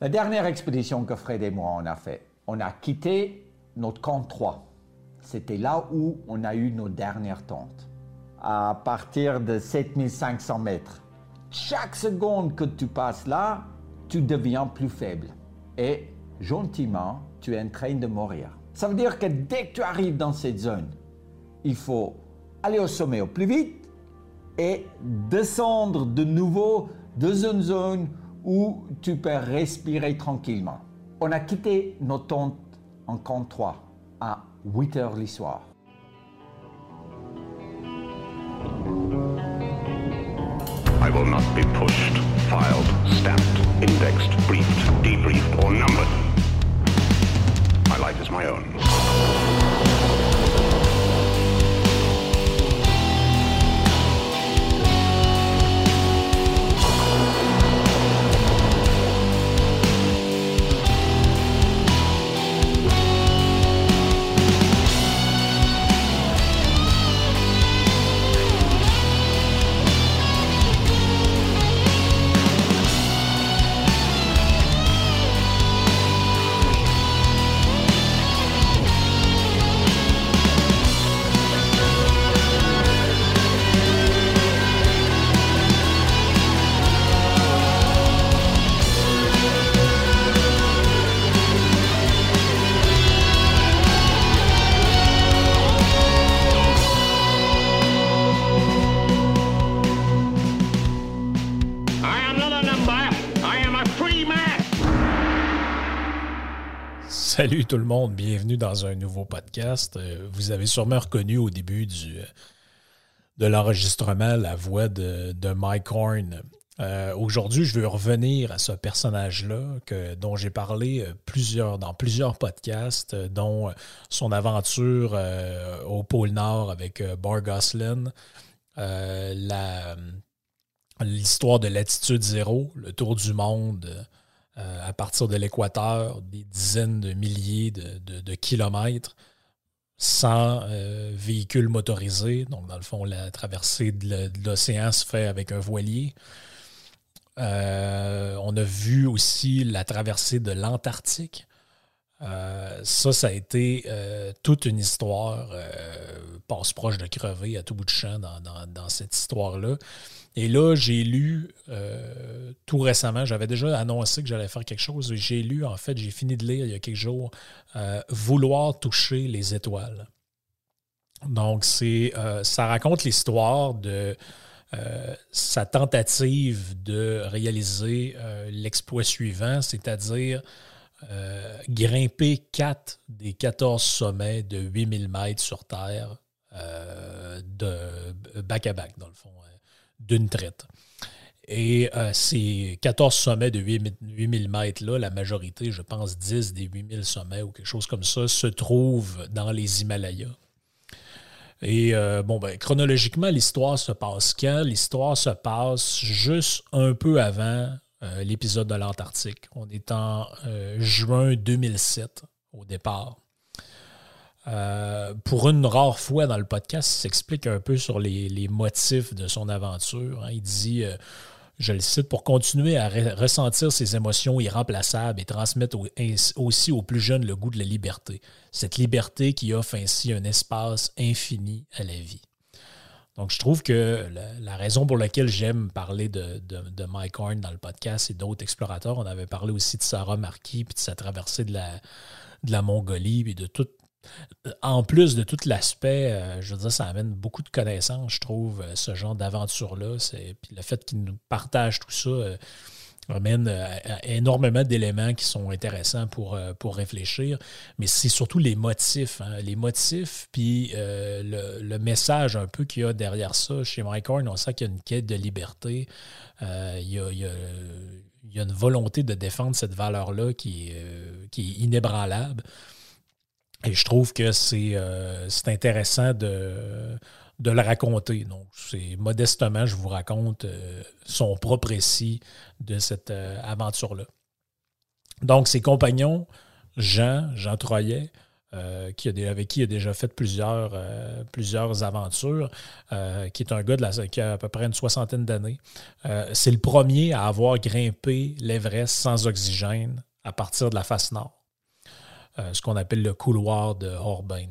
La dernière expédition que Fred et moi on a fait, on a quitté notre camp 3. C'était là où on a eu nos dernières tentes. À partir de 7500 mètres. Chaque seconde que tu passes là, tu deviens plus faible. Et gentiment, tu es en train de mourir. Ça veut dire que dès que tu arrives dans cette zone, il faut aller au sommet au plus vite et descendre de nouveau dans une zone où tu peux respirer tranquillement. On a quitté nos tentes en camp 3 à 8 heures le soir. I will not be pushed, filed, stamped, indexed, briefed, debriefed, or numbered. My life is my own. Salut tout le monde, bienvenue dans un nouveau podcast. Euh, Vous avez sûrement reconnu au début du, de l'enregistrement la voix de, de Mike Horn. Euh, Aujourd'hui, je veux revenir à ce personnage-là dont j'ai parlé euh, plusieurs, dans plusieurs podcasts, dont son aventure au pôle Nord avec Bar Goslin, l'histoire de Latitude Zéro, le tour du monde à partir de l'équateur, des dizaines de milliers de, kilomètres sans euh, véhicule motorisé. Donc, dans le fond, la traversée de l'océan se fait avec un voilier. Euh, on a vu aussi la traversée de l'Antarctique. Euh, ça, ça a été euh, toute une histoire, euh, passe proche de crever à tout bout de champ dans, cette histoire-là. Et là, j'ai lu euh, tout récemment, j'avais déjà annoncé que j'allais faire quelque chose. J'ai lu, en fait, j'ai fini de lire il y a quelques jours, Vouloir toucher les étoiles. Donc, c'est, ça raconte l'histoire de sa tentative de réaliser l'exploit suivant, c'est-à-dire euh, grimper 4 des 14 sommets de 8000 mètres sur Terre euh, de back-à-back, dans le fond, euh, d'une traite. Et euh, ces 14 sommets de 8000 8000 mètres-là, la majorité, je pense 10 des 8000 sommets ou quelque chose comme ça, se trouvent dans les Himalayas. Et euh, bon, ben, chronologiquement, l'histoire se passe quand? L'histoire se passe juste un peu avant euh, l'épisode de l'Antarctique. On est en euh, juin 2007 au départ. Euh, pour une rare fois dans le podcast, il s'explique un peu sur les, motifs de son aventure. hein. Il dit, je le cite, pour continuer à re- ressentir ses émotions irremplaçables et transmettre aussi aux plus jeunes le goût de la liberté. Cette liberté qui offre ainsi un espace infini à la vie. Donc, je trouve que la, raison pour laquelle j'aime parler de, Mike Horn dans le podcast et d'autres explorateurs, on avait parlé aussi de Sarah Marquis, puis de sa traversée de la, de la Mongolie, puis de tout. En plus de tout l'aspect, euh, je veux dire, ça amène beaucoup de connaissances, je trouve, euh, ce genre d'aventure-là. Puis le fait qu'il nous partage tout ça euh, amène euh, énormément d'éléments qui sont intéressants pour, euh, pour réfléchir. Mais c'est surtout les motifs. hein. Les motifs, puis euh, le, le message un peu qu'il y a derrière ça. Chez Mike Horn, on sent qu'il y a une quête de liberté. Il, y a, il y a- une volonté de défendre cette valeur-là qui, qui est inébranlable. Et je trouve que c'est intéressant de, de le raconter. Donc, c'est modestement, je vous raconte euh, son propre récit de cette euh, aventure-là. Donc, ses compagnons, Jean, Jean Troyet, qui a, avec qui il a déjà fait plusieurs, plusieurs aventures, qui est un gars qui a à peu près une soixantaine d'années. c'est le premier à avoir grimpé l'Everest sans oxygène à partir de la face nord, ce qu'on appelle le couloir de Horbein.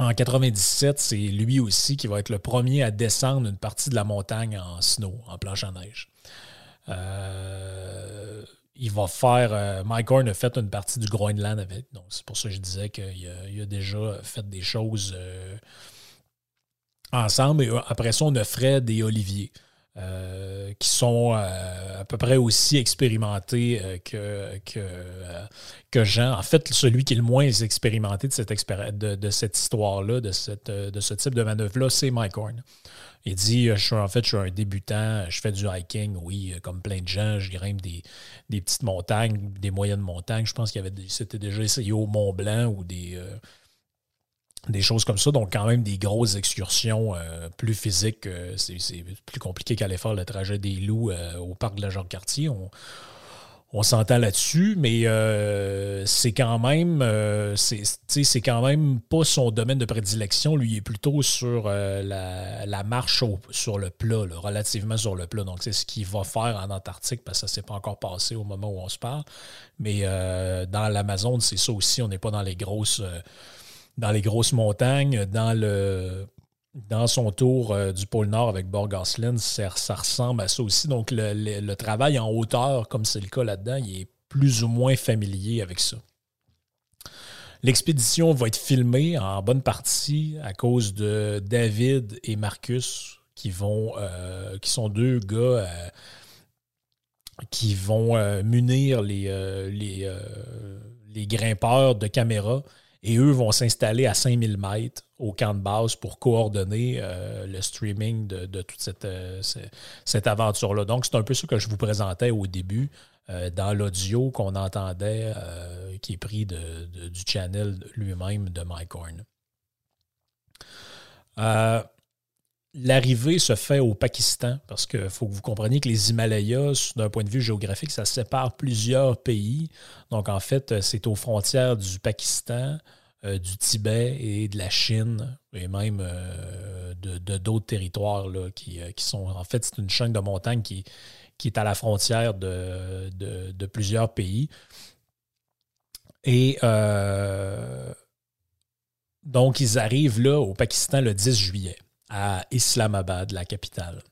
En 97, c'est lui aussi qui va être le premier à descendre une partie de la montagne en snow, en planche à neige. Euh, il va faire. Euh, Mike Horn a fait une partie du Groenland avec. Donc, c'est pour ça que je disais qu'il a, déjà fait des choses euh, ensemble. Après ça, on offrait des oliviers. Euh, qui sont euh, à peu près aussi expérimentés euh, que, que, que, Jean. En fait, celui qui est le moins expérimenté de cette, de, de cette histoire-là, de, de ce type de manœuvre-là, c'est Mike Horn. Il dit je suis, En fait, je suis un débutant, je fais du hiking, oui, comme plein de gens, je grimpe des, des petites montagnes, des moyennes montagnes. Je pense qu'il avait c'était déjà essayé au Mont Blanc ou des des choses comme ça. Donc, quand même, des grosses excursions euh, plus physiques. Euh, c'est plus compliqué qu'aller faire le trajet des loups euh, au parc de la Jean-Cartier. On, s'entend là-dessus, mais c'est quand même c'est quand même pas son domaine de prédilection. Lui, il est plutôt sur la, marche sur le plat, relativement sur le plat. Donc, c'est ce qu'il va faire en Antarctique, parce que ça ne s'est pas encore passé au moment où on se parle. Mais dans l'Amazon, c'est ça aussi. On n'est pas dans les grosses dans les grosses montagnes, dans le dans son tour euh, du pôle Nord avec Borgaslen, ça, ça, ressemble à ça aussi. Donc, le, travail en hauteur, comme c'est le cas là-dedans, il est plus ou moins familier avec ça. L'expédition va être filmée en bonne partie à cause de David et Marcus, qui vont, euh, qui sont deux gars euh, qui vont munir les, les, les grimpeurs de caméras et eux vont s'installer à 5000 mètres au camp de base pour coordonner euh, le streaming de, toute cette, euh, cette aventure-là. Donc, c'est un peu ce que je vous présentais au début euh, dans l'audio qu'on entendait, qui est pris de, du channel lui-même de Mike Horn. L'arrivée se fait au Pakistan parce qu'il faut que vous compreniez que les Himalayas, d'un point de vue géographique, ça sépare plusieurs pays. Donc, en fait, c'est aux frontières du Pakistan, euh, du Tibet et de la Chine et même euh, de d'autres territoires qui, euh, sont. En fait, c'est une chaîne de montagnes qui, qui est à la frontière de, de, plusieurs pays. Et donc, ils arrivent là au Pakistan le 10 juillet à Islamabad, la capitale.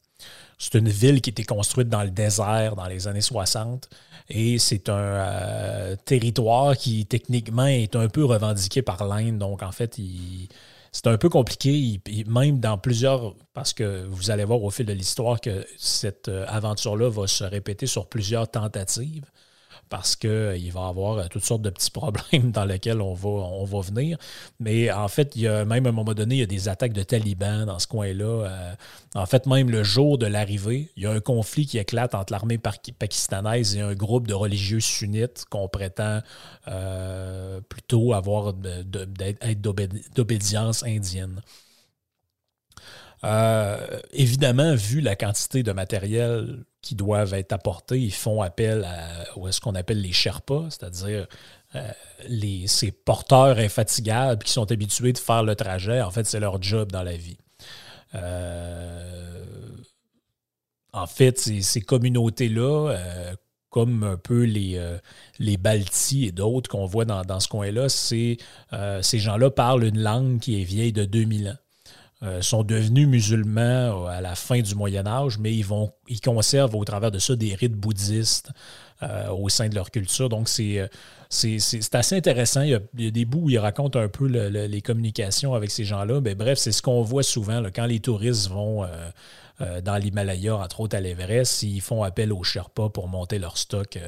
C'est une ville qui été construite dans le désert dans les années 60 et c'est un euh, territoire qui techniquement est un peu revendiqué par l'Inde. Donc en fait, c'est un peu compliqué, même dans plusieurs, parce que vous allez voir au fil de l'histoire que cette euh, aventure-là va se répéter sur plusieurs tentatives parce qu'il euh, va y avoir euh, toutes sortes de petits problèmes dans lesquels on va, on va venir. Mais en fait, il y a même à un moment donné, il y a des attaques de talibans dans ce coin-là. Euh, en fait, même le jour de l'arrivée, il y a un conflit qui éclate entre l'armée pakistanaise et un groupe de religieux sunnites qu'on prétend plutôt avoir d'obédience indienne. Évidemment, vu la quantité de matériel qui doivent être apportés, ils font appel à, ce qu'on appelle les Sherpas, c'est-à-dire euh, ces porteurs infatigables qui sont habitués de faire le trajet. En fait, c'est leur job dans la vie. Euh, en fait, ces, communautés-là, comme un peu les, les Baltis et d'autres qu'on voit dans, dans ce coin-là, ces gens-là parlent une langue qui est vieille de 2000 ans. Euh, sont devenus musulmans euh, à la fin du Moyen Âge, mais ils, conservent au travers de ça des rites bouddhistes euh, au sein de leur culture. Donc, c'est, c'est, assez intéressant. Il y, a, des bouts où ils racontent un peu les communications avec ces gens-là. Mais bref, c'est ce qu'on voit souvent quand les touristes vont dans l'Himalaya, entre autres à l'Everest, ils font appel aux Sherpas pour monter leur stock.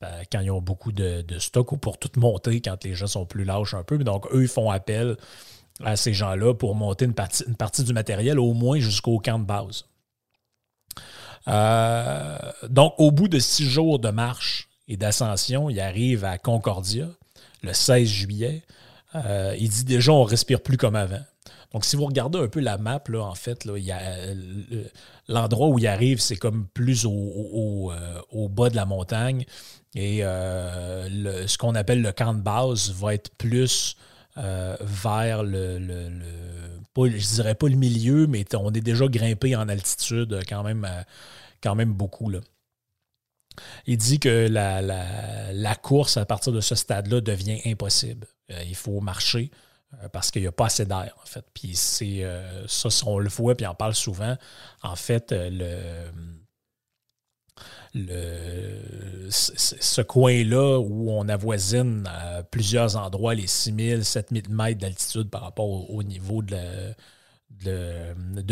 Ben, quand ils ont beaucoup de, de stock ou pour tout monter quand les gens sont plus lâches un peu. Donc, eux, ils font appel à ces gens-là pour monter une partie, du matériel, au moins jusqu'au camp de base. Euh, donc, au bout de six jours de marche et d'ascension, il arrive à Concordia le 16 juillet. Euh, il dit déjà, on respire plus comme avant. Donc, si vous regardez un peu la map, en fait, l'endroit où il arrive, c'est comme plus au, au, bas de la montagne. Et ce qu'on appelle le camp de base va être plus vers le, je dirais pas le milieu, mais on est déjà grimpé en altitude quand même, quand même beaucoup. Il dit que la, course à partir de ce stade-là devient impossible. Euh, il faut marcher euh, parce qu'il n'y a pas assez d'air, en fait. Puis c'est euh, ça, on le voit, puis on parle souvent. En fait, le, ce coin-là où on avoisine à plusieurs endroits les 6000, 7000 mètres d'altitude par rapport au, niveau de,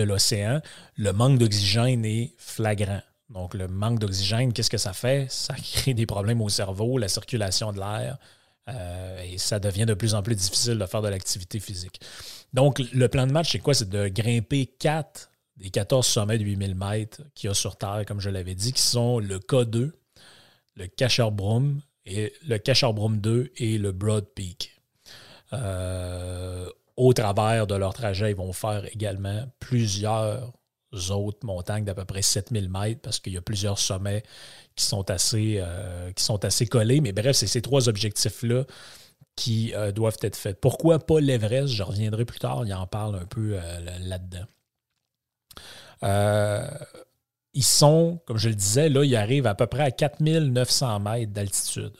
l'océan, le manque d'oxygène est flagrant. Donc, le manque d'oxygène, qu'est-ce que ça fait? Ça crée des problèmes au cerveau, la circulation de l'air, euh, et ça devient de plus en plus difficile de faire de l'activité physique. Donc, le plan de match, c'est quoi? C'est de grimper 4 des 14 sommets de 8000 mètres qu'il y a sur Terre, comme je l'avais dit, qui sont le K2, le Cacherbrum, et le Cacherbrum 2 et le Broad Peak. Euh, au travers de leur trajet, ils vont faire également plusieurs autres montagnes d'à peu près 7000 mètres parce qu'il y a plusieurs sommets qui sont assez, euh, qui sont assez collés. Mais bref, c'est ces trois objectifs-là qui euh, doivent être faits. Pourquoi pas l'Everest? Je reviendrai plus tard, il en parle un peu euh, ils sont, comme je le disais, là, ils arrivent à peu près à 4900 mètres d'altitude.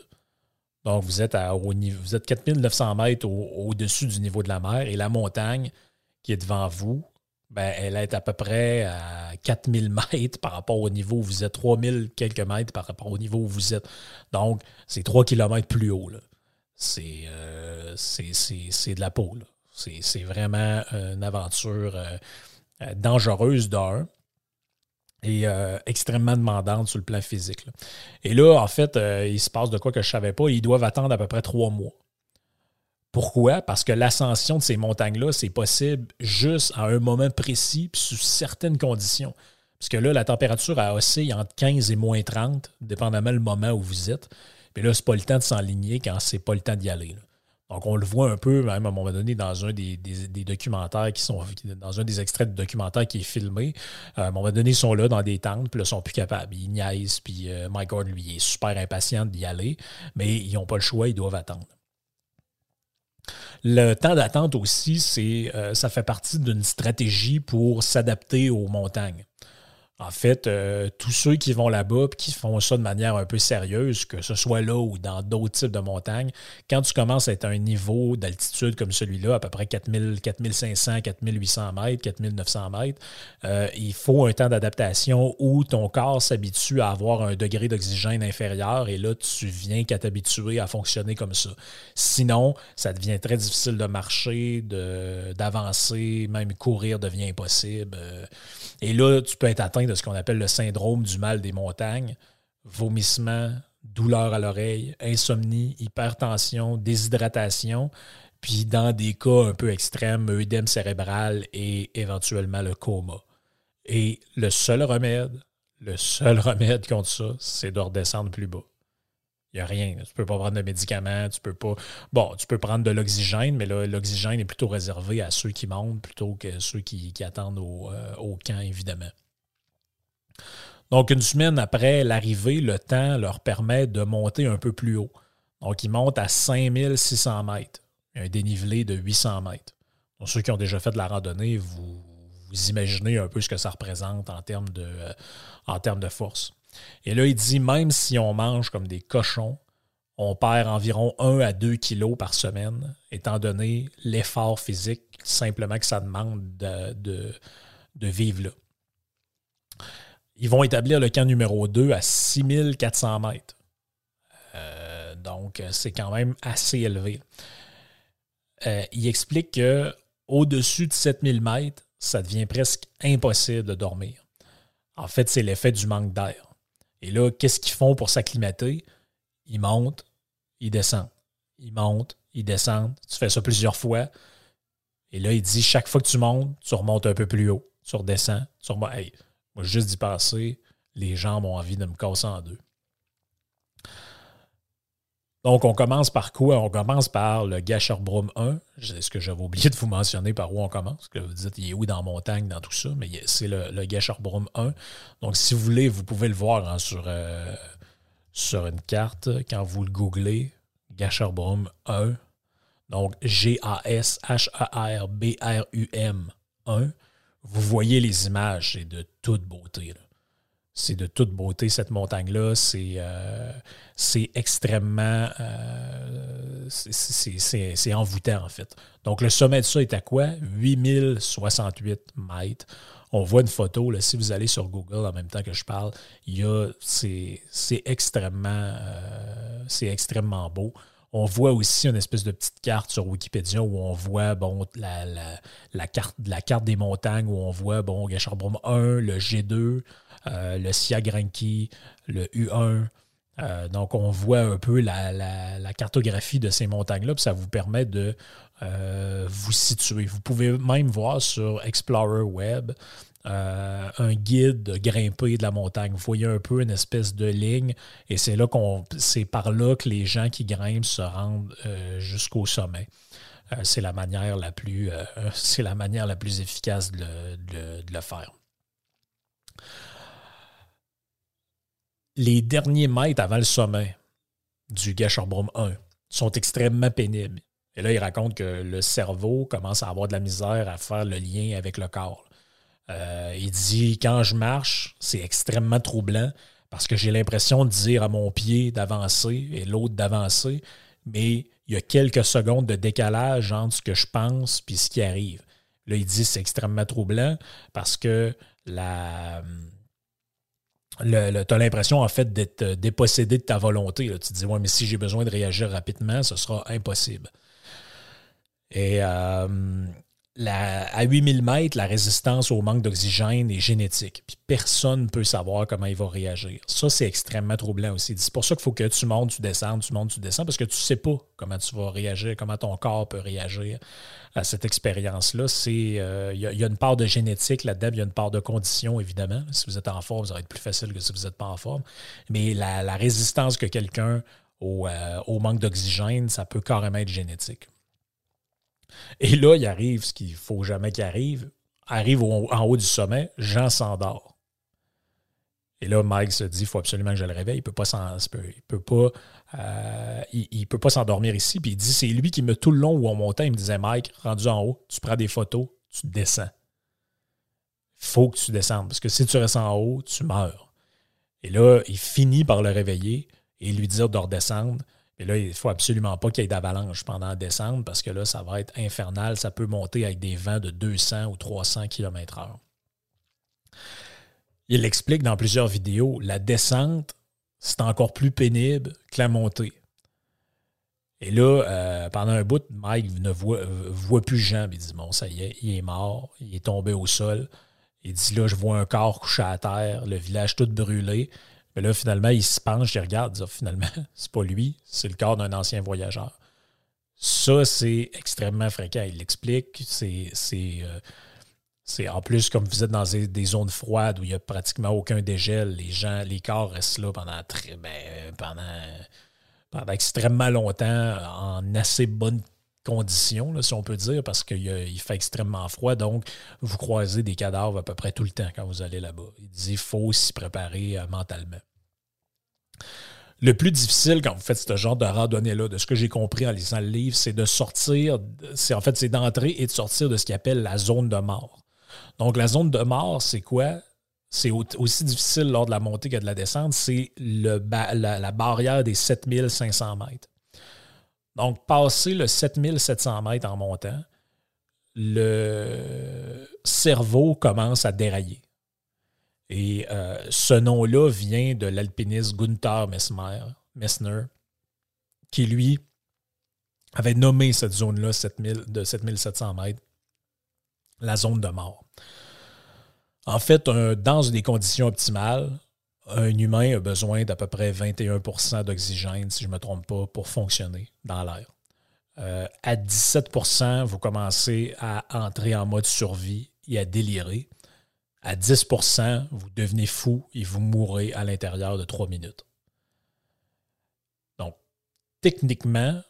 Donc, vous êtes, à, au vous êtes 4900 mètres au-dessus du niveau de la mer et la montagne qui est devant vous ben, elle est à peu près à 4000 mètres par rapport au niveau où vous êtes, 3000 quelques mètres par rapport au niveau où vous êtes. Donc, c'est 3 km plus haut. Euh, c'est de la peau. C'est vraiment une aventure euh, euh, dangereuse d'un et extrêmement demandante sur le plan physique. Et là, en fait, il se passe de quoi que je ne savais pas. Ils doivent attendre à peu près trois mois. Pourquoi? Parce que l'ascension de ces montagnes-là, c'est possible juste à un moment précis, puis sous certaines conditions. Parce que là, la température a oscille entre 15 et moins 30, dépendamment du moment où vous êtes. Puis là, ce n'est pas le temps de s'enligner quand c'est pas le temps d'y aller. Donc, on le voit un peu, même à un moment donné, dans un des, documentaires qui sont, dans un des extraits de documentaire qui est filmé. Euh, à un moment donné, ils sont là dans des tentes, puis là, ils sont plus capables. Ils niaisent, puis euh, Mike Gordon, lui, est super impatient d'y aller, mais ils n'ont pas le choix, ils doivent attendre. Le temps d'attente aussi, c'est, euh, ça fait partie d'une stratégie pour s'adapter aux montagnes. En fait, euh, tous ceux qui vont là-bas et qui font ça de manière un peu sérieuse, que ce soit là ou dans d'autres types de montagnes, quand tu commences à être à un niveau d'altitude comme celui-là, à peu près 4000, 4500, 4800 mètres, 4900 mètres, euh, il faut un temps d'adaptation où ton corps s'habitue à avoir un degré d'oxygène inférieur et là, tu viens qu'à t'habituer à fonctionner comme ça. Sinon, ça devient très difficile de marcher, d'avancer, même courir devient impossible. Euh, et là, tu peux être atteint de ce qu'on appelle le syndrome du mal des montagnes, vomissement, douleur à l'oreille, insomnie, hypertension, déshydratation, puis dans des cas un peu extrêmes, œdème cérébral et éventuellement le coma. Et le seul remède, le seul remède contre ça, c'est de redescendre plus bas. Il n'y a rien. Tu ne peux pas prendre de médicaments, tu peux pas. Bon, tu peux prendre de l'oxygène, mais l'oxygène est plutôt réservé à ceux qui montent plutôt que ceux qui, attendent euh, au, camp, évidemment. Donc, une semaine après l'arrivée, le temps leur permet de monter un peu plus haut. Donc, ils montent à 5600 mètres, un dénivelé de 800 mètres. Donc, ceux qui ont déjà fait de la randonnée, vous, imaginez un peu ce que ça représente en termes de, euh, en termes de force. Et là, il dit même si on mange comme des cochons, on perd environ 1 à 2 kilos par semaine, étant donné l'effort physique simplement que ça demande de, de vivre là. Ils vont établir le camp numéro 2 à 6400 mètres. Euh, donc, c'est quand même assez élevé. Euh, il explique que au-dessus de 7000 mètres, ça devient presque impossible de dormir. En fait, c'est l'effet du manque d'air. Et là, qu'est-ce qu'ils font pour s'acclimater? Ils montent, ils descendent. Ils montent, ils descendent. Tu fais ça plusieurs fois. Et là, il dit chaque fois que tu montes, tu remontes un peu plus haut. Tu redescends, tu remontes. Juste d'y passer, les gens ont envie de me casser en deux. Donc, on commence par quoi? On commence par le Gasherbrum 1. C'est ce que j'avais oublié de vous mentionner par où on commence. Que vous dites, il est où dans la montagne, dans tout ça? Mais c'est le, le 1. Donc, si vous voulez, vous pouvez le voir hein, sur, euh, sur une carte, quand vous le googlez, Gasherbrum 1, donc G-A-S-H-A-R-B-R-U-M 1, vous voyez les images, c'est de toute beauté. C'est de toute beauté, cette montagne-là. C'est euh, extrêmement. Euh, c'est envoûtant, en fait. Donc, le sommet de ça est à quoi? 8068 mètres. On voit une photo, si vous allez sur Google en même temps que je parle, c'est extrêmement, euh, c'est extrêmement beau. On voit aussi une espèce de petite carte sur Wikipédia où on voit bon, la, la, carte, des montagnes, où on voit bon, 1, le G2, euh, le Siagranki, le U1. Euh, donc, on voit un peu la, cartographie de ces montagnes-là, ça vous permet de euh, vous situer. Vous pouvez même voir sur Explorer Web euh, un guide de grimper de la montagne. Vous voyez un peu une espèce de ligne et c'est là qu'on c'est par là que les gens qui grimpent se rendent euh, jusqu'au sommet. Euh, c'est la manière la plus c'est la manière la plus efficace de le, faire. Les derniers mètres avant le sommet du Gasherbrum 1 sont extrêmement pénibles. Et là, il raconte que le cerveau commence à avoir de la misère à faire le lien avec le corps. Euh, il dit Quand je marche, c'est extrêmement troublant parce que j'ai l'impression de dire à mon pied d'avancer et l'autre d'avancer, mais il y a quelques secondes de décalage entre ce que je pense et ce qui arrive. Là, il dit c'est extrêmement troublant parce que la. tu as l'impression en fait d'être dépossédé de ta volonté. Tu te dis, ouais, mais si j'ai besoin de réagir rapidement, ce sera impossible. Et euh, à 8000 mètres, la résistance au manque d'oxygène est génétique. Personne ne peut savoir comment il va réagir. Ça, c'est extrêmement troublant aussi. C'est pour ça qu'il faut que tu montes, tu descends, tu montes, tu descends, parce que tu ne sais pas comment tu vas réagir, comment ton corps peut réagir à cette expérience-là. Euh, il y, a une part de génétique là-dedans, il y a une part de condition, évidemment. Si vous êtes en forme, ça va être plus facile que si vous n'êtes pas en forme. Mais la, résistance que quelqu'un au, euh, au manque d'oxygène, ça peut carrément être génétique. Et là, il arrive ce qu'il ne faut jamais qu'il arrive. Arrive en haut du sommet, Jean s'endort. Et là, Mike se dit, il faut absolument que je le réveille. Il ne peut pas peut pas, euh, il, s'endormir ici. Puis il dit, c'est lui qui me tout le long où on montait, il me disait, Mike, rendu en haut, tu prends des photos, tu descends. Il faut que tu descendes, parce que si tu restes en haut, tu meurs. Et là, il finit par le réveiller et lui dire de redescendre. Et là, il ne faut absolument pas qu'il y ait d'avalanche pendant décembre parce que là, ça va être infernal. Ça peut monter avec des vents de 200 ou 300 km/h. Il explique dans plusieurs vidéos, la descente, c'est encore plus pénible que la montée. Et là, euh, pendant un bout, Mike ne voit, voit plus Jean. Il dit Bon, ça y est, il est mort, il est tombé au sol. Il dit Là, je vois un corps couché à terre, le village tout brûlé. Là, finalement, il se penche, il regarde, dit, finalement, c'est pas lui, c'est le corps d'un ancien voyageur. Ça, c'est extrêmement fréquent. Il l'explique. C'est, euh, en plus, comme vous êtes dans des, zones froides où il n'y a pratiquement aucun dégel, les gens, les corps restent là pendant très ben, pendant, pendant extrêmement longtemps en assez bonne conditions, si on peut dire, parce qu'il fait extrêmement froid. Donc, vous croisez des cadavres à peu près tout le temps quand vous allez là-bas. Il dit faut s'y préparer euh, mentalement. Le plus difficile quand vous faites ce genre de randonnée-là, de ce que j'ai compris en lisant le livre, c'est de sortir, c'est en fait, c'est d'entrer et de sortir de ce qu'il appelle la zone de mort. Donc, la zone de mort, c'est quoi? C'est aussi difficile lors de la montée que de la descente, c'est la, la barrière des 7500 mètres. Donc, passer le 7700 mètres en montant, le cerveau commence à dérailler. Et euh, ce nom-là vient de l'alpiniste Gunther Messner, qui lui avait nommé cette zone-là de 7700 mètres la zone de mort. En fait, dans des conditions optimales, un humain a besoin d'à peu près 21% d'oxygène, si je ne me trompe pas, pour fonctionner dans l'air. Euh, à 17% vous commencez à entrer en mode survie et à délirer. À 10% vous devenez fou et vous mourrez à l'intérieur de 3 minutes. Donc, techniquement,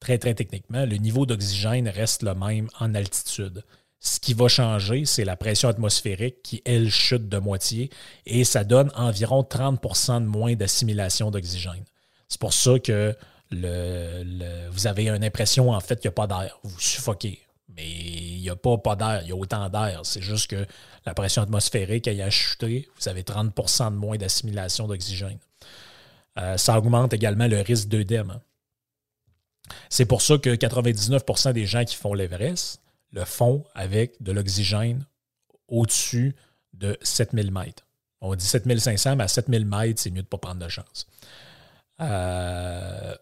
très très techniquement, le niveau d'oxygène reste le même en altitude. Ce qui va changer, c'est la pression atmosphérique qui, elle, chute de moitié et ça donne environ 30% de moins d'assimilation d'oxygène. C'est pour ça que vous avez une impression, en fait, qu'il n'y a pas d'air. Vous suffoquez. Mais il n'y a pas, pas d'air, il y a autant d'air. C'est juste que la pression atmosphérique a chuté. Vous avez 30% de moins d'assimilation d'oxygène. Euh, ça augmente également le risque d'œdème. C'est pour ça que 99% des gens qui font l'Everest le font avec de l'oxygène au-dessus de 7000 mètres. On dit 7500, mais à 7000 mètres, c'est mieux de ne pas prendre de chance. Euh,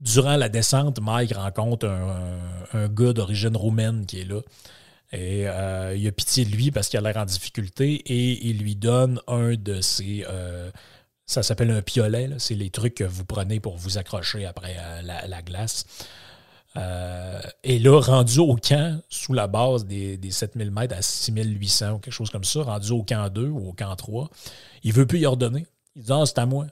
durant la descente, Mike rencontre un, gars d'origine roumaine qui est là. Et euh, il a pitié de lui parce qu'il a l'air en difficulté et il lui donne un de ses. Euh, ça s'appelle un piolet. C'est les trucs que vous prenez pour vous accrocher après euh, la, glace. et là, rendu au camp, sous la base des, des 7000 mètres à 6800 ou quelque chose comme ça, rendu au camp 2 ou au camp 3, il veut plus y ordonner. Il dit Ah, c'est à moi.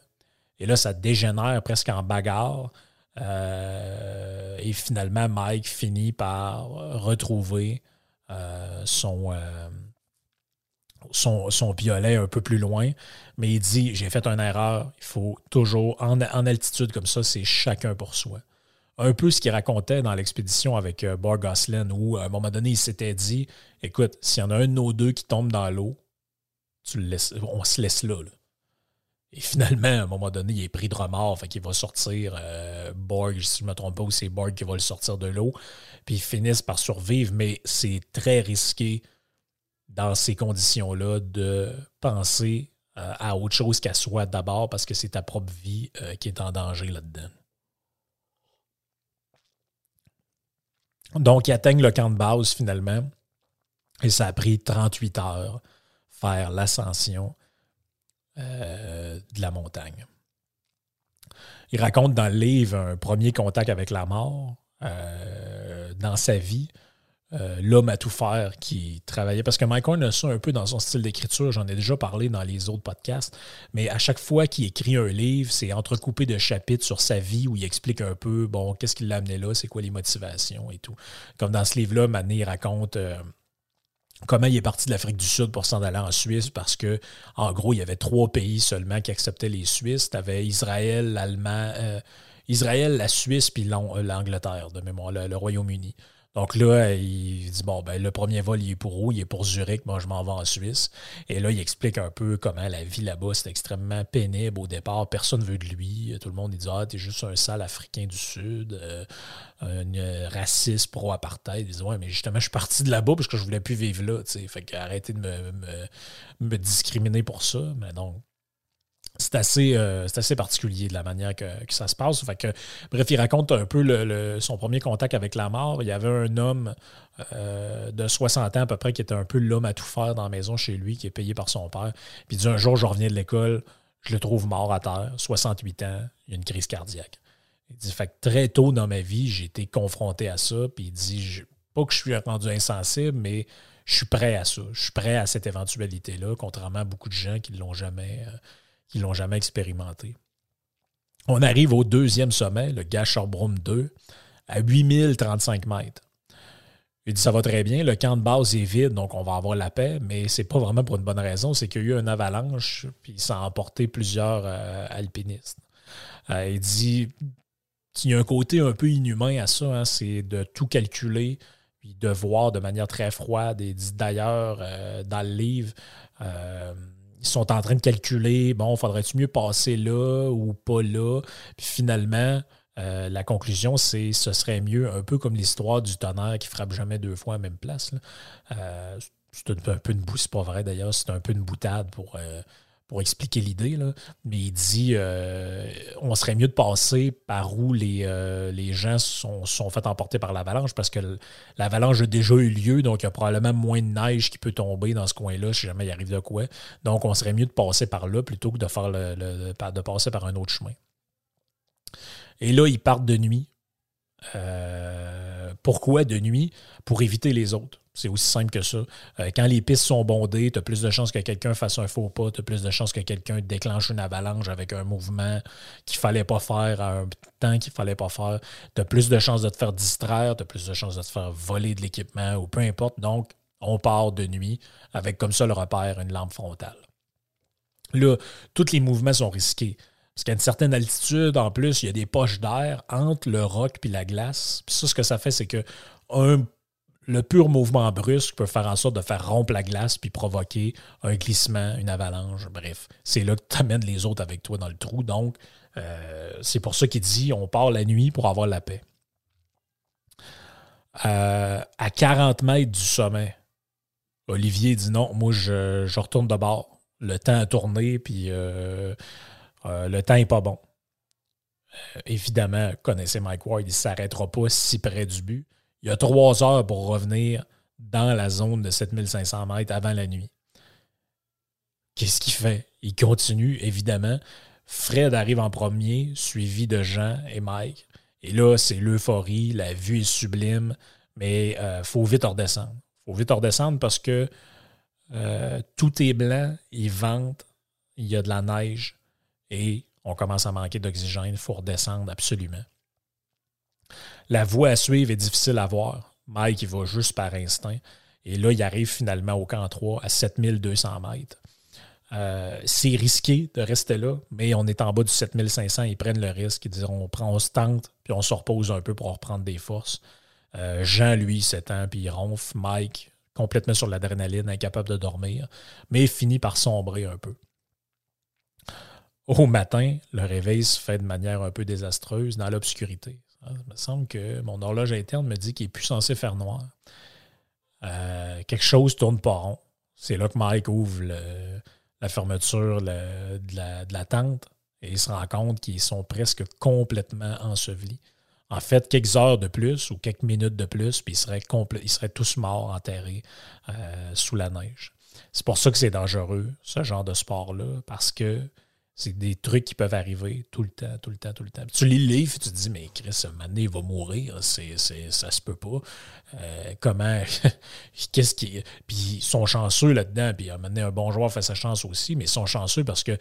Et là, ça dégénère presque en bagarre. Et finalement, Mike finit par retrouver euh, son, euh, son, son, piolet un peu plus loin. Mais il dit J'ai fait une erreur. Il faut toujours, en, altitude comme ça, c'est chacun pour soi. Un peu ce qu'il racontait dans l'expédition avec Bar Goslin, où à un moment donné, il s'était dit Écoute, s'il y en a un de nos deux qui tombe dans l'eau, on se laisse là. Et finalement, à un moment donné, il est pris de remords, fait qu'il va sortir euh, Borg, si je ne me trompe pas, ou c'est Borg qui va le sortir de l'eau. Puis ils finissent par survivre, mais c'est très risqué dans ces conditions-là de penser euh, à autre chose qu'à soi d'abord parce que c'est ta propre vie euh, qui est en danger là-dedans. Donc, ils atteignent le camp de base finalement et ça a pris 38 heures faire l'ascension euh, de la montagne. Il raconte dans le livre un premier contact avec la mort euh, dans sa vie. Euh, l'homme à tout faire qui travaillait. Parce que Mike Horn a ça un peu dans son style d'écriture, j'en ai déjà parlé dans les autres podcasts, mais à chaque fois qu'il écrit un livre, c'est entrecoupé de chapitres sur sa vie où il explique un peu, bon, qu'est-ce qui l'a amené là, c'est quoi les motivations et tout. Comme dans ce livre-là, Mané raconte comment il est parti de l'Afrique du Sud pour s'en aller en Suisse parce que, en gros, il y avait trois pays seulement qui acceptaient les Suisses. Tu avais Israël, l'Allemagne, euh, Israël, la Suisse, puis euh, l'Angleterre, de mémoire, le Royaume-Uni. Donc là, il dit bon, ben, le premier vol, il est pour où? Il est pour Zurich. Moi, je m'en vais en Suisse. Et là, il explique un peu comment la vie là-bas, c'est extrêmement pénible au départ. Personne ne veut de lui. Tout le monde dit Ah, t'es juste un sale Africain du Sud, euh, un raciste pro-apartheid. Il dit Ouais, mais justement, je suis parti de là-bas parce que je voulais plus vivre là. Fait Fait qu'arrêtez de me, me, me discriminer pour ça. Mais donc, c'est assez, euh, particulier de la manière que, ça se passe. Fait que, bref, il raconte un peu son premier contact avec la mort. Il y avait un homme euh, de 60 ans à peu près qui était un peu l'homme à tout faire dans la maison chez lui, qui est payé par son père. Puis il dit un jour, je reviens de l'école, je le trouve mort à terre, 68 ans, il y a une crise cardiaque. Il dit, fait très tôt dans ma vie, j'ai été confronté à ça. Puis il dit, pas que je suis rendu insensible, mais je suis prêt à ça. Je suis prêt à cette éventualité-là, contrairement à beaucoup de gens qui ne l'ont jamais. Euh, qui l'ont jamais expérimenté. On arrive au deuxième sommet, le Gasherbrum 2, à 8035 mètres. Il dit ça va très bien, le camp de base est vide, donc on va avoir la paix, mais c'est pas vraiment pour une bonne raison, c'est qu'il y a eu une avalanche, puis ça a emporté plusieurs euh, alpinistes. Euh, il dit il y a un côté un peu inhumain à ça, hein, c'est de tout calculer, puis de voir de manière très froide. Et dit d'ailleurs, euh, dans le livre, ils sont en train de calculer, bon, faudrait-tu mieux passer là ou pas là? Puis finalement, euh, la conclusion, c'est ce serait mieux, un peu comme l'histoire du tonnerre qui frappe jamais deux fois à la même place. Euh, c'est un peu une c'est pas vrai d'ailleurs, c'est un peu une boutade pour, euh, pour expliquer l'idée, mais il dit euh, on serait mieux de passer par où les, euh, les gens sont, sont fait emporter par l'avalanche parce que l'avalanche a déjà eu lieu, donc il y a probablement moins de neige qui peut tomber dans ce coin-là si jamais il arrive de quoi. Donc on serait mieux de passer par là plutôt que de, faire le, de passer par un autre chemin. Et là, ils partent de nuit. Euh, pourquoi de nuit? Pour éviter les autres? C'est aussi simple que ça. Euh, quand les pistes sont bondées, tu as plus de chances que quelqu'un fasse un faux pas, tu as plus de chances que quelqu'un déclenche une avalanche avec un mouvement qu'il fallait pas faire à un temps qu'il fallait pas faire. Tu as plus de chances de te faire distraire, tu as plus de chances de te faire voler de l'équipement ou peu importe. Donc, on part de nuit avec comme ça le repère, une lampe frontale. Là, tous les mouvements sont risqués. Parce qu'à une certaine altitude, en plus, il y a des poches d'air entre le roc et la glace. Puis ça, ce que ça fait, c'est que le pur mouvement brusque peut faire en sorte de faire rompre la glace puis provoquer un glissement, une avalanche. Bref, c'est là que tu amènes les autres avec toi dans le trou. Donc, euh, c'est pour ça qu'il dit on part la nuit pour avoir la paix. Euh, à 40 mètres du sommet, Olivier dit non, moi je, retourne de bord. Le temps a tourné, puis euh, le temps n'est pas bon. évidemment, connaissez Mike Ward, il ne s'arrêtera pas si près du but. Il y a trois heures pour revenir dans la zone de 7500 mètres avant la nuit. Qu'est-ce qu'il fait? Il continue, évidemment. Fred arrive en premier, suivi de Jean et Mike. Et là, c'est l'euphorie, la vue est sublime, mais il euh, faut vite redescendre. Il faut vite redescendre parce que euh, tout est blanc, il vente, il y a de la neige et on commence à manquer d'oxygène. Il faut redescendre absolument. La voie à suivre est difficile à voir. Mike, il va juste par instinct. Et là, il arrive finalement au camp 3 à 7200 mètres. Euh, c'est risqué de rester là, mais on est en bas du 7500. Ils prennent le risque. Ils disent on, prend, on se tente, puis on se repose un peu pour reprendre des forces. Euh, Jean, lui, s'étend, puis il ronfle. Mike, complètement sur l'adrénaline, incapable de dormir, mais finit par sombrer un peu. Au matin, le réveil se fait de manière un peu désastreuse dans l'obscurité. Ah, il me semble que mon horloge interne me dit qu'il n'est plus censé faire noir. Euh, quelque chose tourne pas rond. C'est là que Mike ouvre la fermeture de, la, tente et il se rend compte qu'ils sont presque complètement ensevelis. En fait, quelques heures de plus ou quelques minutes de plus, puis ils seraient, ils seraient tous morts, enterrés euh, sous la neige. C'est pour ça que c'est dangereux, ce genre de sport-là, parce que c'est des trucs qui peuvent arriver tout le temps, tout le temps, tout le temps. tu lis le livre tu te dis, mais Chris, un il va mourir. C'est, c'est, ça se peut pas. Euh, comment. Qu'est-ce qui. Puis ils sont chanceux là-dedans. Puis à un un bon joueur fait sa chance aussi, mais ils sont chanceux parce que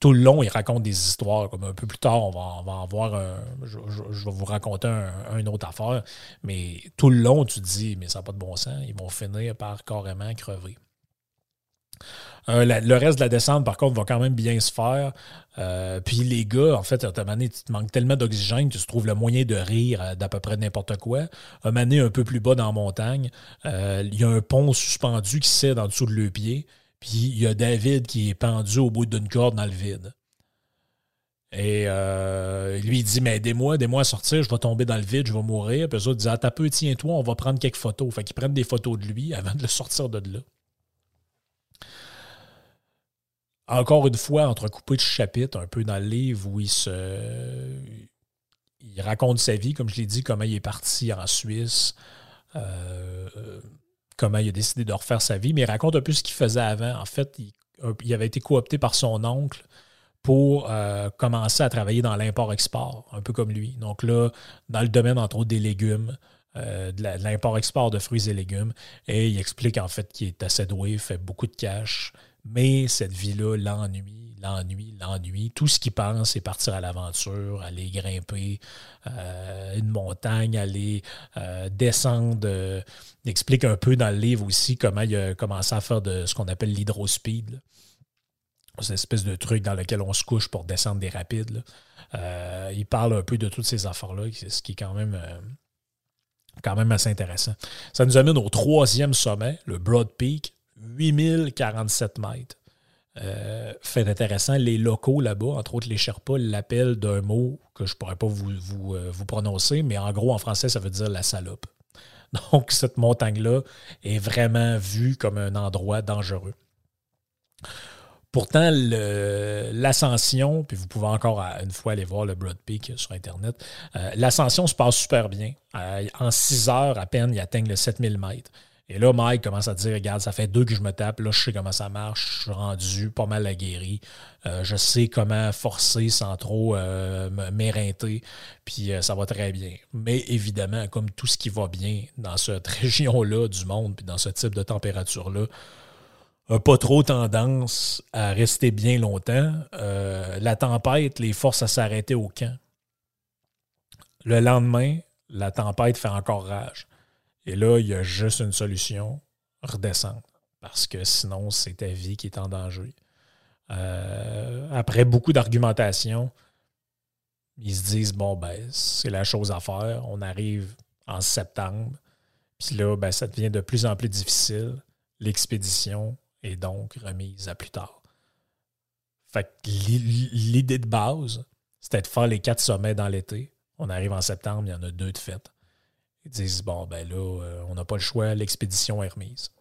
tout le long, ils racontent des histoires. Comme un peu plus tard, on va, on va en voir un. Je, vais vous raconter un, une autre affaire. Mais tout le long, tu te dis, mais ça n'a pas de bon sens. Ils vont finir par carrément crever. Euh, le reste de la descente, par contre, va quand même bien se faire. Euh, puis les gars, en fait, à un tu te manques tellement d'oxygène que tu trouves le moyen de rire d'à peu près n'importe quoi. Un moment un peu plus bas dans la montagne, euh, il y a un pont suspendu qui cède en dessous de le pied. Puis il y a David qui est pendu au bout d'une corde dans le vide. Et lui, il dit Mais aidez-moi, aidez-moi à sortir, je vais tomber dans le vide, je vais mourir. Puis eux autres disent Ah, t'as peu, tiens-toi, on va prendre quelques photos. Fait qu'ils prennent des photos de lui avant de le sortir de là. Encore une fois, entrecoupé de chapitres, un peu dans le livre où. Il raconte sa vie, comme je l'ai dit, comment il est parti en Suisse, euh, comment il a décidé de refaire sa vie, mais il raconte un peu ce qu'il faisait avant. En fait, il, avait été coopté par son oncle pour euh, commencer à travailler dans l'import-export, un peu comme lui. Donc là, dans le domaine, entre autres, des légumes, euh, de l'import-export de fruits et légumes. Et il explique en fait qu'il est assez doué, fait beaucoup de cash, mais cette vie-là l'ennuie, l'ennuie, l'ennuie. Tout ce qu'il pense, c'est partir à l'aventure, aller grimper euh, une montagne, aller euh, descendre. il explique un peu dans le livre aussi comment il a commencé à faire de ce qu'on appelle l'hydrospeed. C'est une espèce de truc dans lequel on se couche pour descendre des rapides. Euh, il parle un peu de toutes ces affaires-là, ce qui est quand même, quand même assez intéressant. Ça nous amène au troisième sommet, le Broad Peak. 8047 mètres. Euh, fait intéressant, les locaux là-bas, entre autres les Sherpas, l'appellent d'un mot que je ne pourrais pas vous, euh, vous, prononcer, mais en gros, en français, ça veut dire la salope. Donc, cette montagne-là est vraiment vue comme un endroit dangereux. Pourtant, l'ascension, puis vous pouvez encore une fois aller voir le Broad Peak sur Internet, euh, l'ascension se passe super bien. en six heures à peine, ils atteignent le 7000 mètres. Et là, Mike commence à dire Regarde, ça fait deux que je me tape, là, je sais comment ça marche, je suis rendu pas mal aguerri. Euh, je sais comment forcer sans trop euh, m'éreinter, puis euh, ça va très bien. Mais évidemment, comme tout ce qui va bien dans cette région-là du monde, puis dans ce type de température-là, pas trop tendance à rester bien longtemps. la tempête les force à s'arrêter au camp. Le lendemain, la tempête fait encore rage. Et là, il y a juste une solution, redescendre. Parce que sinon, c'est ta vie qui est en danger. Euh, après beaucoup d'argumentation, ils se disent bon, ben, c'est la chose à faire. On arrive en septembre. Puis là, ben, ça devient de plus en plus difficile. L'expédition est donc remise à plus tard. Fait que l'idée de base, c'était de faire les quatre sommets dans l'été. On arrive en septembre, il y en a deux de fête. Ils disent bon, ben là, euh, on n'a pas le choix, l'expédition est remise.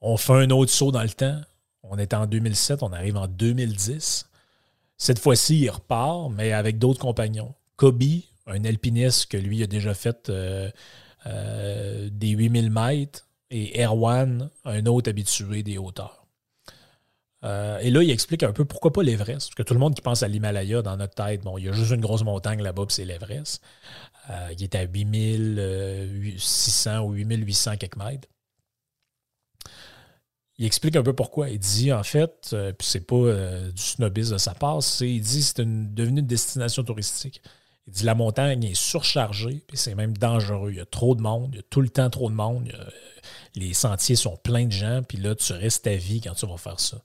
On fait un autre saut dans le temps. On est en 2007, on arrive en 2010. Cette fois-ci, il repart, mais avec d'autres compagnons. Kobe, un alpiniste que lui a déjà fait euh, euh, des 8000 mètres, et Erwan, un autre habitué des hauteurs. Et là, il explique un peu pourquoi pas l'Everest. Parce que tout le monde qui pense à l'Himalaya dans notre tête, bon, il y a juste une grosse montagne là-bas, c'est l'Everest. Euh, il est à 8600 ou 8800 quelques mètres. Il explique un peu pourquoi. Il dit, en fait, euh, puis c'est pas du snobisme de sa part, c'est, il dit c'est devenu une destination touristique. Il dit la montagne est surchargée, puis c'est même dangereux. Il y a trop de monde, il y a tout le temps trop de monde. les sentiers sont pleins de gens, puis là, tu restes ta vie quand tu vas faire ça.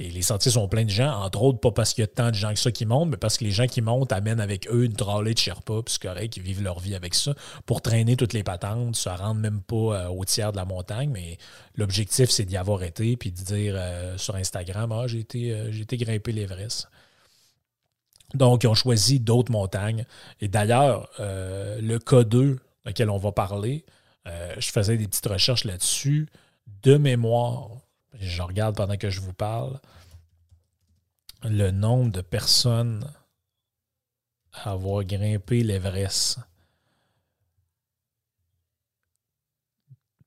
Et les sentiers sont pleins de gens, entre autres, pas parce qu'il y a tant de gens que ça qui montent, mais parce que les gens qui montent amènent avec eux une trolley de Sherpa, puis c'est correct, ils vivent leur vie avec ça, pour traîner toutes les patentes, se rendre même pas euh, au tiers de la montagne, mais l'objectif, c'est d'y avoir été, puis de dire euh, sur Instagram, ah, j'ai été, euh, grimper l'Everest. Donc, ils ont choisi d'autres montagnes. Et d'ailleurs, le K2, lequel on va parler, je faisais des petites recherches là-dessus. De mémoire, je regarde pendant que je vous parle le nombre de personnes à avoir grimpé l'Everest.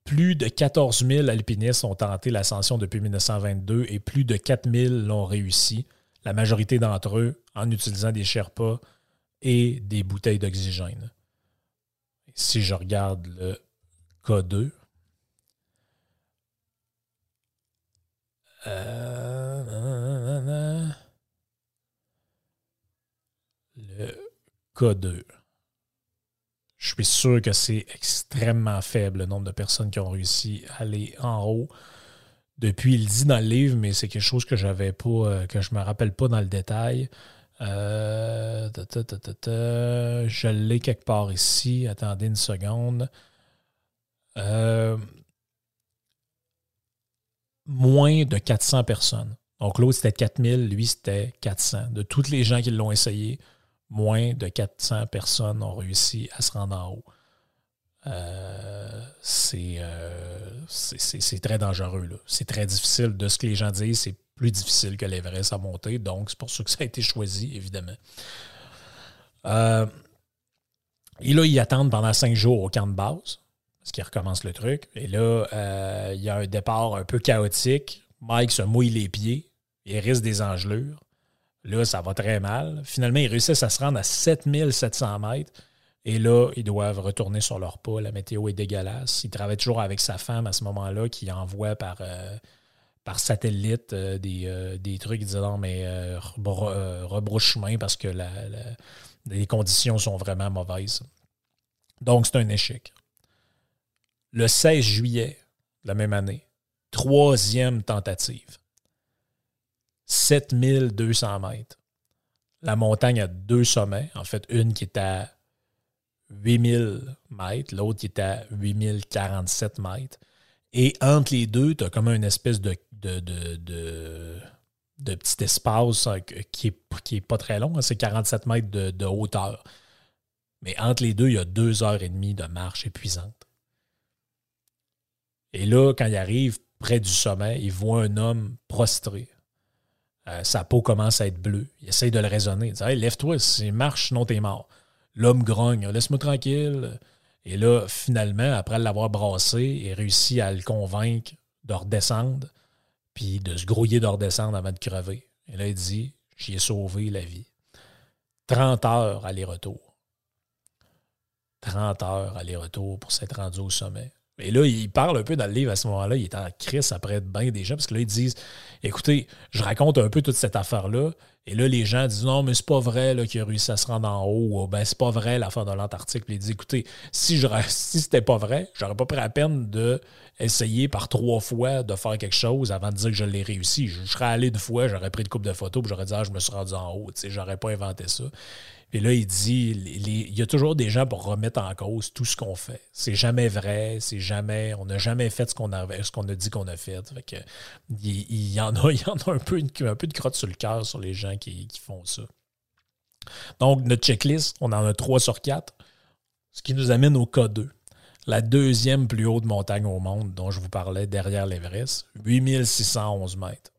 Plus de 14 000 alpinistes ont tenté l'ascension depuis 1922 et plus de 4 000 l'ont réussi, la majorité d'entre eux en utilisant des Sherpas et des bouteilles d'oxygène. Si je regarde le K2, Euh, le K2. Je suis sûr que c'est extrêmement faible le nombre de personnes qui ont réussi à aller en haut. Depuis, il dit dans le livre, mais c'est quelque chose que j'avais pas, euh, que je me rappelle pas dans le détail. Euh, je l'ai quelque part ici. Attendez une seconde. Euh, moins de 400 personnes. Donc l'autre, c'était 4000, lui, c'était 400. De toutes les gens qui l'ont essayé, moins de 400 personnes ont réussi à se rendre en haut. Euh, euh, c'est très dangereux. C'est très difficile. De ce que les gens disent, c'est plus difficile que l'Everest à monter. Donc, c'est pour ça que ça a été choisi, évidemment. Euh, et là, ils attendent pendant cinq jours au camp de base parce qu'il recommence le truc. Et là, euh, il y a un départ un peu chaotique. Mike se mouille les pieds. Il risque des engelures. Là, ça va très mal. Finalement, ils réussissent à se rendre à 7700 mètres. Et là, ils doivent retourner sur leur pas. La météo est dégueulasse. Il travaille toujours avec sa femme à ce moment-là qui envoie par, euh, satellite euh, des, trucs disant non, mais rebrouche chemin parce que les conditions sont vraiment mauvaises. Donc, c'est un échec le 16 juillet de la même année, troisième tentative. 7200 mètres. La montagne a deux sommets. En fait, une qui est à 8000 mètres, l'autre qui est à 8047 mètres. Et entre les deux, tu as comme une espèce de, de, de, petit espace qui n'est qui est pas très long. Hein, c'est 47 mètres de, hauteur. Mais entre les deux, il y a deux heures et demie de marche épuisante. Et là, quand il arrive près du sommet, il voit un homme prostré. Euh, sa peau commence à être bleue. Il essaye de le raisonner. Il dit Lève-toi, si marche, sinon t'es mort. L'homme grogne Laisse-moi tranquille. Et là, finalement, après l'avoir brassé, il réussit à le convaincre de redescendre, puis de se grouiller de redescendre avant de crever. Et là, il dit J'y ai sauvé la vie. 30 heures aller-retour. 30 heures aller-retour pour s'être rendu au sommet. Et là, il parle un peu dans le livre à ce moment-là. Il est en crise après bien des gens parce que là, ils disent Écoutez, je raconte un peu toute cette affaire-là. Et là, les gens disent Non, mais c'est pas vrai qu'il a réussi à se rendre en haut. Ou ben, c'est pas vrai l'affaire de l'Antarctique. Puis il dit Écoutez, si, je, si c'était pas vrai, j'aurais pas pris la peine d'essayer par trois fois de faire quelque chose avant de dire que je l'ai réussi. Je, serais allé deux fois, j'aurais pris une coupe de photos, puis j'aurais dit Ah, je me suis rendu en haut. J'aurais pas inventé ça. Et là, il dit, il y a toujours des gens pour remettre en cause tout ce qu'on fait. C'est jamais vrai, c'est jamais, on n'a jamais fait ce qu'on a dit qu'on a fait. il, y en a, un peu, un peu de crotte sur le cœur sur les gens qui, font ça. Donc, notre checklist, on en a 3 sur 4, ce qui nous amène au K2. La deuxième plus haute montagne au monde dont je vous parlais derrière l'Everest, 8611 mètres.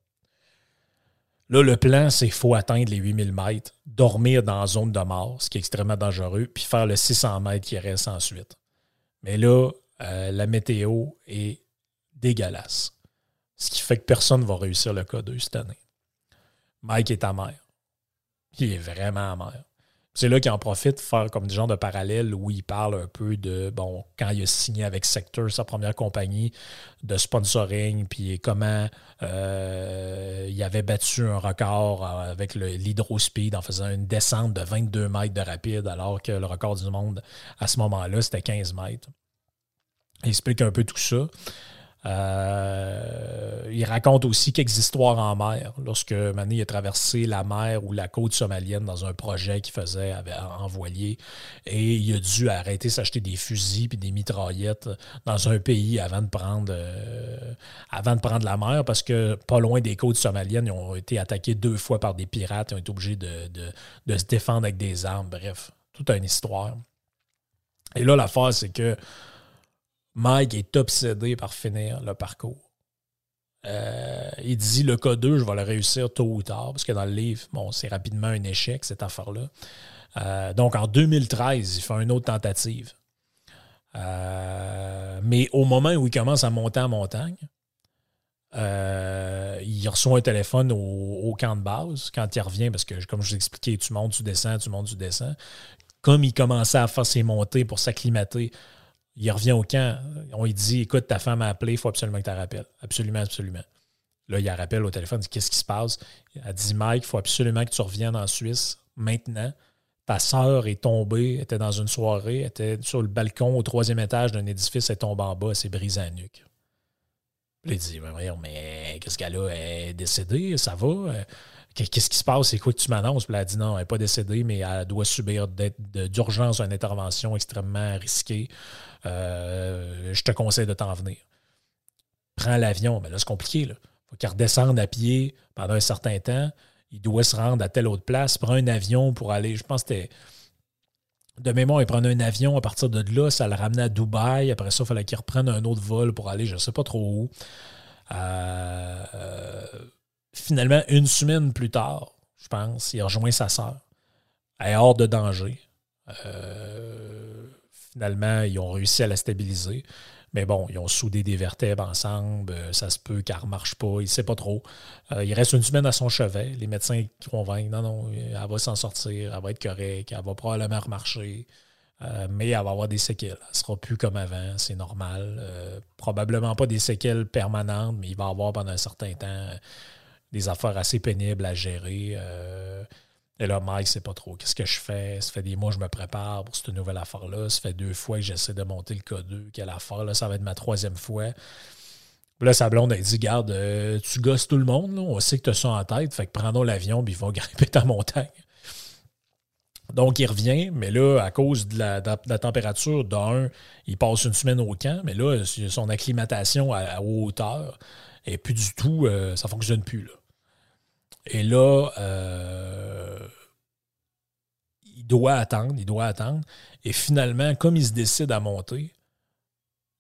Là, le plan, c'est qu'il faut atteindre les 8000 mètres, dormir dans la zone de mort, ce qui est extrêmement dangereux, puis faire le 600 mètres qui reste ensuite. Mais là, euh, la météo est dégueulasse. Ce qui fait que personne ne va réussir le K2 cette année. Mike est amer. Il est vraiment amer. C'est là qu'il en profite faire comme des genre de parallèle où il parle un peu de, bon, quand il a signé avec Sector, sa première compagnie de sponsoring, puis comment euh, il avait battu un record avec l'hydrospeed en faisant une descente de 22 mètres de rapide, alors que le record du monde à ce moment-là, c'était 15 mètres. Il explique un peu tout ça. Euh, il raconte aussi quelques histoires en mer. Lorsque Mané a traversé la mer ou la côte somalienne dans un projet qu'il faisait en voilier, et il a dû arrêter s'acheter des fusils et des mitraillettes dans un pays avant de prendre euh, avant de prendre la mer parce que pas loin des côtes somaliennes, ils ont été attaqués deux fois par des pirates, ils ont été obligés de, de se défendre avec des armes. Bref, toute une histoire. Et là, l'affaire, c'est que Mike est obsédé par finir le parcours. Euh, il dit le K2, je vais le réussir tôt ou tard, parce que dans le livre, bon, c'est rapidement un échec, cette affaire-là. Euh, donc en 2013, il fait une autre tentative. Euh, mais au moment où il commence à monter en montagne, il reçoit un téléphone au, camp de base quand il revient, parce que comme je vous expliquais, tu montes, tu descends, tu montes, tu descends. Comme il commençait à faire ses montées pour s'acclimater, il revient au camp. On lui dit Écoute, ta femme a appelé, il faut absolument que tu la rappelles. Absolument, absolument. Là, il la rappelle au téléphone, Qu'est-ce qui se passe? Elle dit Mike, il faut absolument que tu reviennes en Suisse maintenant. Ta sœur est tombée, était dans une soirée, était sur le balcon au troisième étage d'un édifice, elle est tombée en bas, elle s'est brisée la nuque. il dit Mais qu'est-ce qu'elle a? Elle est décédée, ça va? Qu'est-ce qui se passe? C'est quoi que tu m'annonces? Puis elle a dit non, elle n'est pas décédée, mais elle doit subir d'urgence une intervention extrêmement risquée. Euh, je te conseille de t'en venir. Prends l'avion. Mais là, c'est compliqué. Il faut qu'il redescende à pied pendant un certain temps. Il doit se rendre à telle autre place. Prends un avion pour aller. Je pense que c'était. De mémoire, il prenait un avion à partir de là, ça le ramenait à Dubaï. Après ça, il fallait qu'il reprenne un autre vol pour aller, je ne sais pas trop où. Euh, finalement, une semaine plus tard, je pense, il a rejoint sa sœur. Elle est hors de danger. Euh, finalement, ils ont réussi à la stabiliser. Mais bon, ils ont soudé des vertèbres ensemble. Euh, ça se peut qu'elle ne remarche pas. Il ne sait pas trop. Euh, il reste une semaine à son chevet. Les médecins convainquent non, non, elle va s'en sortir. Elle va être correcte. Elle va probablement remarcher. mais elle va avoir des séquelles. Elle ne sera plus comme avant. C'est normal. probablement pas des séquelles permanentes, mais il va avoir pendant un certain temps des affaires assez pénibles à gérer. Et là, Mike, c'est pas trop. Qu'est-ce que je fais? Ça fait des mois que je me prépare pour cette nouvelle affaire-là. Ça fait deux fois que j'essaie de monter le K2. Quelle affaire? Là, ça va être ma troisième fois. là, sa blonde a dit Garde, euh, tu gosses tout le monde. On sait que tu as ça en tête. Fait que prenons l'avion puis il va grimper ta montagne. Donc, il revient, mais là, à cause de la, température, d'un, il passe une semaine au camp, mais là, son acclimatation à, hauteur, et plus du tout, euh, ça ne fonctionne plus. Là. Et là, euh, il doit attendre, il doit attendre. Et finalement, comme il se décide à monter,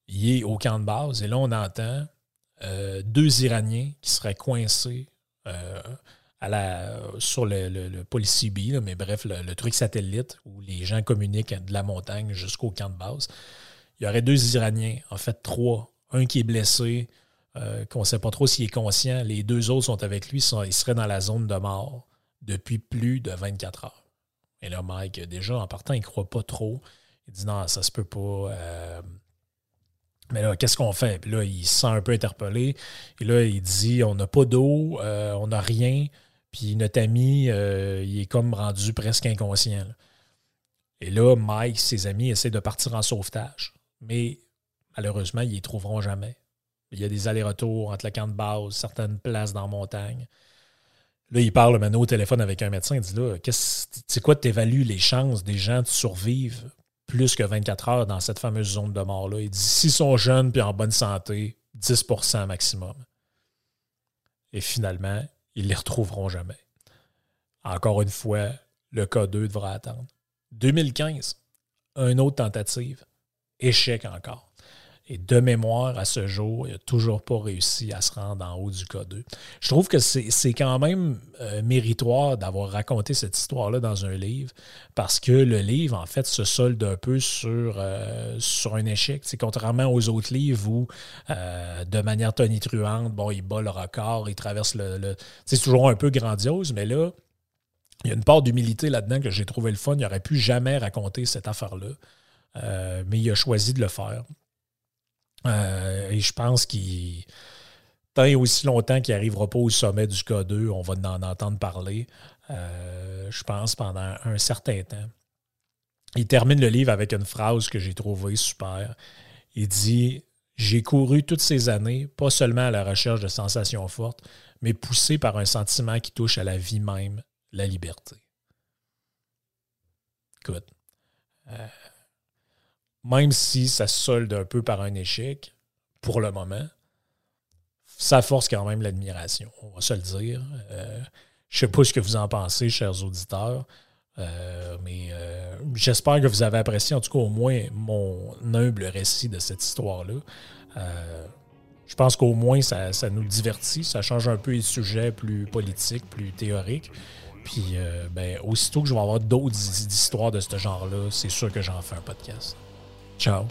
il est au camp de base. Et là, on entend euh, deux Iraniens qui seraient coincés euh, sur le, le, CB, là, mais bref, le truc satellite où les gens communiquent de la montagne jusqu'au camp de base. Il y aurait deux Iraniens, en fait trois. Un qui est blessé, euh, qu'on ne sait pas trop s'il est conscient. Les deux autres sont avec lui, sont- ils seraient dans la zone de mort depuis plus de 24 heures. Et là, Mike, déjà, en partant, il ne croit pas trop. Il dit non, ça se peut pas. euh, mais là, qu'est-ce qu'on fait? Puis là, il se sent un peu interpellé. Et là, il dit on n'a pas d'eau, euh, on n'a rien. Puis notre ami, il est comme rendu presque inconscient. Et là, Mike, ses amis essaient de partir en sauvetage. Mais malheureusement, ils ne trouveront jamais. Il y a des allers-retours entre le camp de base, certaines places dans la montagne. Là, il parle maintenant au téléphone avec un médecin. Il dit là, c'est quoi tu évalues les chances des gens de survivre plus que 24 heures dans cette fameuse zone de mort-là? Il dit s'ils sont jeunes puis en bonne santé, 10% maximum. Et finalement, ils ne les retrouveront jamais. Encore une fois, le cas 2 devra attendre. 2015, une autre tentative, échec encore. Et de mémoire, à ce jour, il n'a toujours pas réussi à se rendre en haut du K2. Je trouve que c'est quand même euh, méritoire d'avoir raconté cette histoire-là dans un livre, parce que le livre, en fait, se solde un peu sur, euh, sur un échec. C'est contrairement aux autres livres où, euh, de manière tonitruante, bon, il bat le record, il traverse le. c'est toujours un peu grandiose, mais là, il y a une part d'humilité là-dedans que j'ai trouvé le fun. Il n'aurait pu jamais raconter cette affaire-là, mais il a choisi de le faire. Euh, et je pense qu'il. Tant et aussi longtemps qu'il n'arrivera pas au sommet du K2, on va en entendre parler, euh, je pense, pendant un certain temps. Il termine le livre avec une phrase que j'ai trouvée super. Il dit J'ai couru toutes ces années, pas seulement à la recherche de sensations fortes, mais poussé par un sentiment qui touche à la vie même, la liberté. Écoute, même si ça se solde un peu par un échec, pour le moment, ça force quand même l'admiration, on va se le dire. Euh, je ne sais pas ce que vous en pensez, chers auditeurs, euh, mais euh, j'espère que vous avez apprécié, en tout cas au moins, mon humble récit de cette histoire-là. Je pense qu'au moins, ça, ça nous divertit, ça change un peu les sujets plus politiques, plus théoriques. Puis, ben, aussitôt que je vais avoir d'autres histoires de ce genre-là, c'est sûr que j'en fais un podcast. Tchau.